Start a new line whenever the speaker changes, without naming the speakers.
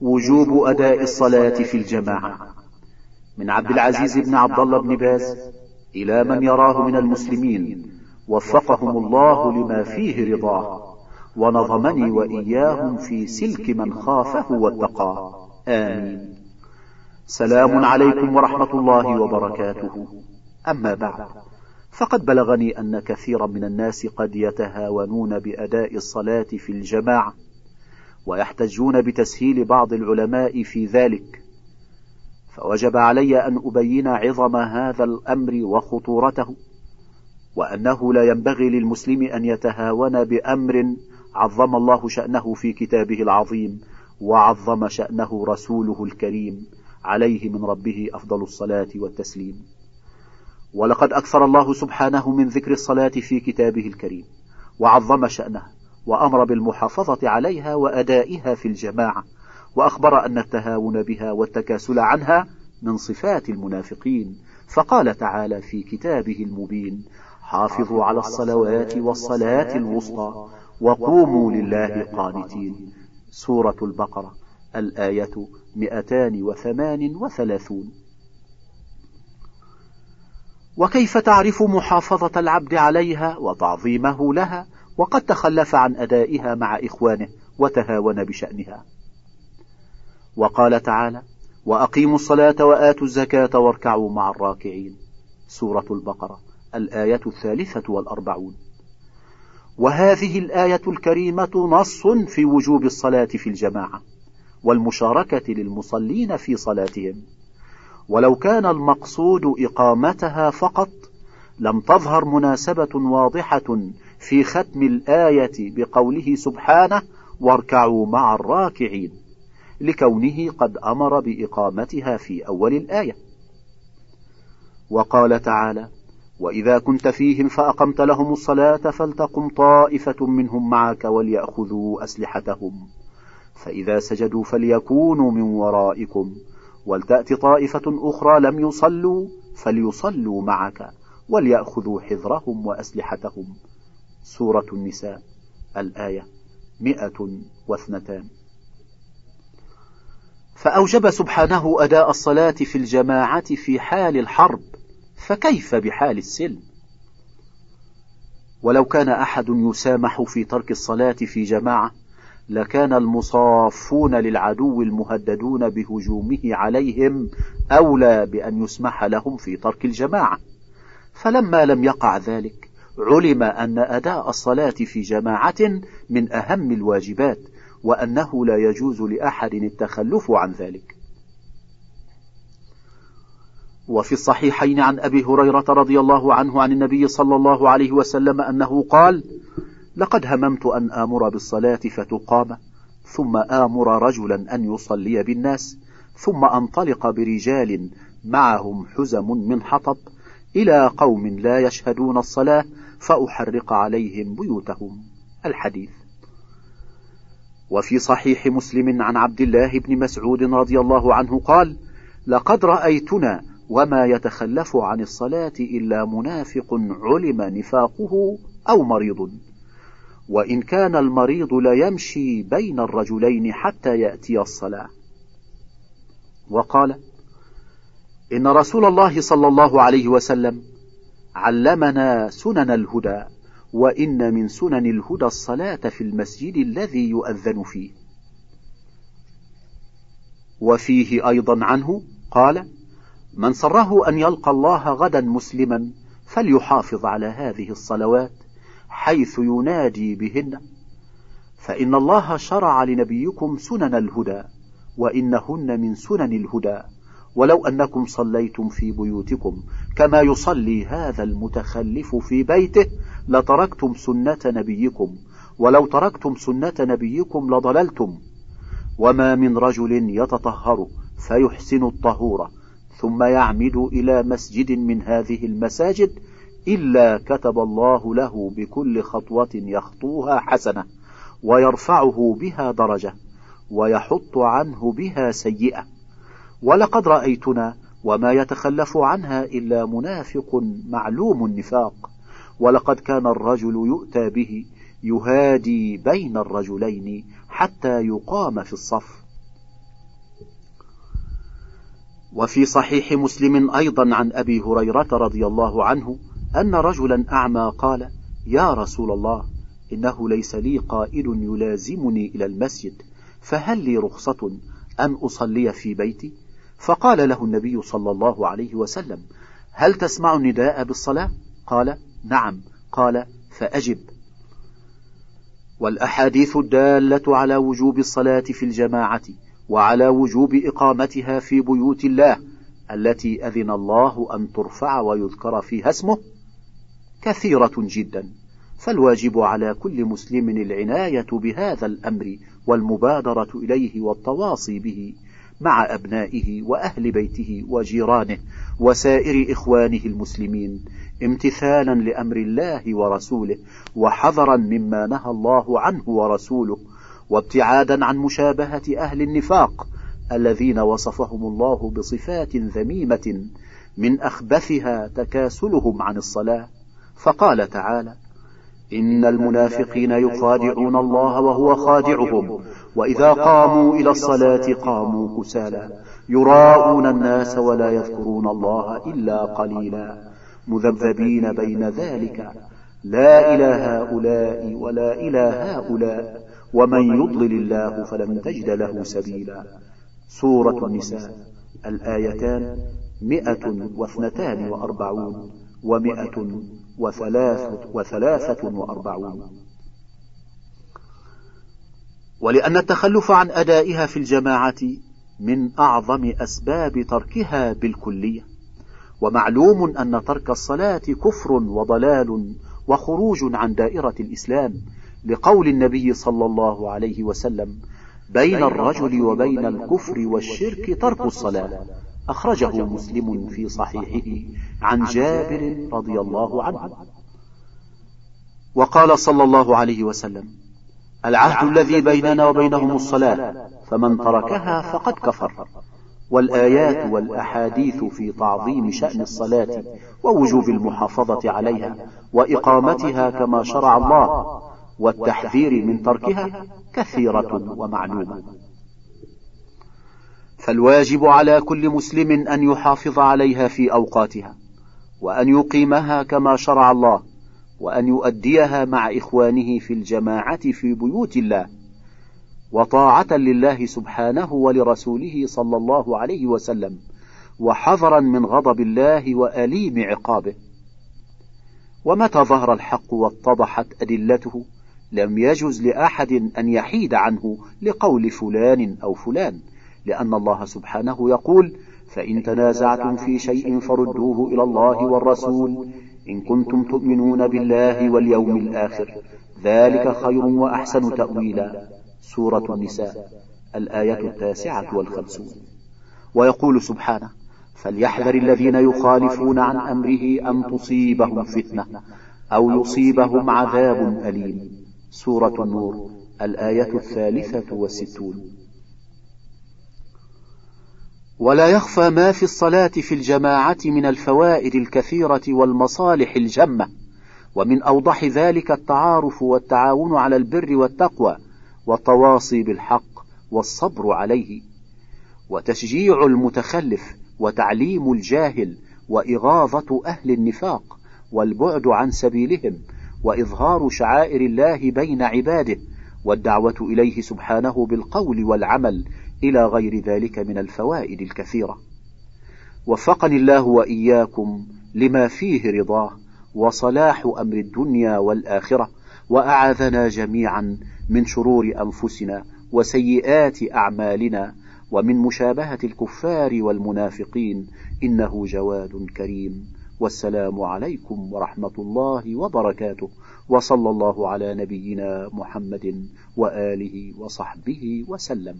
وجوب أداء الصلاة في الجماعة. من عبد العزيز بن عبد الله بن باز إلى من يراه من المسلمين وفقهم الله لما فيه رضاه ونظمني وإياهم في سلك من خافه واتقاه. آمين. سلام عليكم ورحمة الله وبركاته. أما بعد فقد بلغني أن كثيرا من الناس قد يتهاونون بأداء الصلاة في الجماعة ويحتجون بتسهيل بعض العلماء في ذلك. فوجب علي أن أبين عظم هذا الأمر وخطورته وأنه لا ينبغي للمسلم أن يتهاون بأمر عظم الله شأنه في كتابه العظيم وعظم شأنه رسوله الكريم عليه من ربه أفضل الصلاة والتسليم. ولقد أكثر الله سبحانه من ذكر الصلاة في كتابه الكريم وعظم شأنها وأمر بالمحافظة عليها وأدائها في الجماعة وأخبر أن التهاون بها والتكاسل عنها من صفات المنافقين. فقال تعالى في كتابه المبين حافظوا على الصلوات والصلاة الوسطى وقوموا لله قانتين. سورة البقرة الآية 238 وكيف تعرف محافظة العبد عليها وتعظيمه لها؟ وقد تخلف عن أدائها مع إخوانه وتهاون بشأنها. وقال تعالى وأقيموا الصلاة وآتوا الزكاة واركعوا مع الراكعين. سورة البقرة الآية الثالثة والأربعون. وهذه الآية الكريمة نص في وجوب الصلاة في الجماعة والمشاركة للمصلين في صلاتهم. ولو كان المقصود إقامتها فقط لم تظهر مناسبة واضحة في ختم الآية بقوله سبحانه واركعوا مع الراكعين لكونه قد أمر بإقامتها في أول الآية. وقال تعالى وإذا كنت فيهم فأقمت لهم الصلاة فلتقم طائفة منهم معك وليأخذوا أسلحتهم. فإذا سجدوا فليكونوا من ورائكم ولتأت طائفة أخرى لم يصلوا فليصلوا معك وليأخذوا حذرهم وأسلحتهم. سورة النساء الآية مئة واثنتان. فأوجب سبحانه أداء الصلاة في الجماعة في حال الحرب فكيف بحال السلم؟ ولو كان أحد يسامح في ترك الصلاة في جماعة لكان المصافون للعدو المهددون بهجومه عليهم أولى بأن يسمح لهم في ترك الجماعة. فلما لم يقع ذلك علم أن أداء الصلاة في جماعة من أهم الواجبات وأنه لا يجوز لأحد التخلف عن ذلك. وفي الصحيحين عن أبي هريرة رضي الله عنه عن النبي صلى الله عليه وسلم أنه قال لقد هممت أن آمر بالصلاة فتقام ثم آمر رجلا أن يصلي بالناس ثم أنطلق برجال معهم حزم من حطب إلى قوم لا يشهدون الصلاة فأحرق عليهم بيوتهم. الحديث. وفي صحيح مسلم عن عبد الله بن مسعود رضي الله عنه قال لقد رأيتنا وما يتخلف عن الصلاة إلا منافق علم نفاقه أو مريض. وإن كان المريض ليمشي بين الرجلين حتى يأتي الصلاة. وقال إن رسول الله صلى الله عليه وسلم علمنا سنن الهدى وإن من سنن الهدى الصلاة في المسجد الذي يؤذن فيه. وفيه أيضا عنه قال من سره أن يلقى الله غدا مسلما فليحافظ على هذه الصلوات حيث ينادي بهن. فإن الله شرع لنبيكم سنن الهدى وإنهن من سنن الهدى. ولو أنكم صليتم في بيوتكم كما يصلي هذا المتخلف في بيته لتركتم سنة نبيكم ولو تركتم سنة نبيكم لضللتم وما من رجل يتطهر فيحسن الطهور ثم يعمد إلى مسجد من هذه المساجد إلا كتب الله له بكل خطوة يخطوها حسنة ويرفعه بها درجة ويحط عنه بها سيئة ولقد رأيتنا وما يتخلف عنها إلا منافق معلوم النفاق. ولقد كان الرجل يؤتى به يهادي بين الرجلين حتى يقام في الصف. وفي صحيح مسلم أيضا عن أبي هريرة رضي الله عنه أن رجلا أعمى قال يا رسول الله إنه ليس لي قائد يلازمني إلى المسجد فهل لي رخصة أن أصلي في بيتي؟ فقال له النبي صلى الله عليه وسلم هل تسمع النداء بالصلاة؟ قال نعم. قال فأجب. والأحاديث الدالة على وجوب الصلاة في الجماعة وعلى وجوب إقامتها في بيوت الله التي أذن الله أن ترفع ويذكر فيها اسمه كثيرة جدا. فالواجب على كل مسلم العناية بهذا الأمر والمبادرة إليه والتواصي به مع أبنائه وأهل بيته وجيرانه وسائر إخوانه المسلمين امتثالا لأمر الله ورسوله وحذرا مما نهى الله عنه ورسوله وابتعادا عن مشابهة أهل النفاق الذين وصفهم الله بصفات ذميمة من أخبثها تكاسلهم عن الصلاة. فقال تعالى إن المنافقين يخادعون الله وهو خادعهم وإذا قاموا إلى الصلاة قاموا كسالى يراءون الناس ولا يذكرون الله إلا قليلا. مذبذبين بين ذلك. لا إلى هؤلاء ولا إلى هؤلاء. ومن يضلل الله فلن تجد له سبيلا. سورة النساء. الآيتان مئة واثنتان وأربعون. ومئة وثلاثة, وثلاثة وأربعون. ولأن التخلف عن أدائها في الجماعة من أعظم أسباب تركها بالكلية. ومعلوم أن ترك الصلاة كفر وضلال وخروج عن دائرة الإسلام لقول النبي صلى الله عليه وسلم بين الرجل وبين الكفر والشرك ترك الصلاة. أخرجه مسلم في صحيحه عن جابر رضي الله عنه. وقال صلى الله عليه وسلم العهد الذي بيننا وبينهم الصلاة فمن تركها فقد كفر. والآيات والأحاديث في تعظيم شأن الصلاة ووجوب المحافظة عليها وإقامتها كما شرع الله. والتحذير من تركها كثيرة ومعلومة. فالواجب على كل مسلم أن يحافظ عليها في أوقاتها وأن يقيمها كما شرع الله وأن يؤديها مع إخوانه في الجماعة في بيوت الله وطاعة لله سبحانه ولرسوله صلى الله عليه وسلم وحذرا من غضب الله وأليم عقابه. ومتى ظهر الحق واتضحت أدلته؟ لم يجز لأحد أن يحيد عنه لقول فلان أو فلان. لأن الله سبحانه يقول فإن تنازعتم في شيء فردوه إلى الله والرسول. إن كنتم تؤمنون بالله واليوم الآخر. ذلك خير وأحسن تأويلا. سورة النساء. الآية التاسعة والخمسون. ويقول سبحانه فليحذر الذين يخالفون عن أمره أن تصيبهم فتنة أو يصيبهم عذاب أليم. سورة النور. الآية الثالثة والستون. ولا يخفى ما في الصلاة في الجماعة من الفوائد الكثيرة والمصالح الجمة ومن أوضح ذلك التعارف والتعاون على البر والتقوى والتواصي بالحق والصبر عليه وتشجيع المتخلف وتعليم الجاهل وإغاظة أهل النفاق والبعد عن سبيلهم وإظهار شعائر الله بين عباده والدعوة إليه سبحانه بالقول والعمل إلى غير ذلك من الفوائد الكثيرة. وفقني الله وإياكم لما فيه رضاه وصلاح أمر الدنيا والآخرة وأعاذنا جميعا من شرور أنفسنا وسيئات أعمالنا ومن مشابهة الكفار والمنافقين إنه جواد كريم. والسلام عليكم ورحمة الله وبركاته. وصلى الله على نبينا محمد وآله وصحبه وسلم.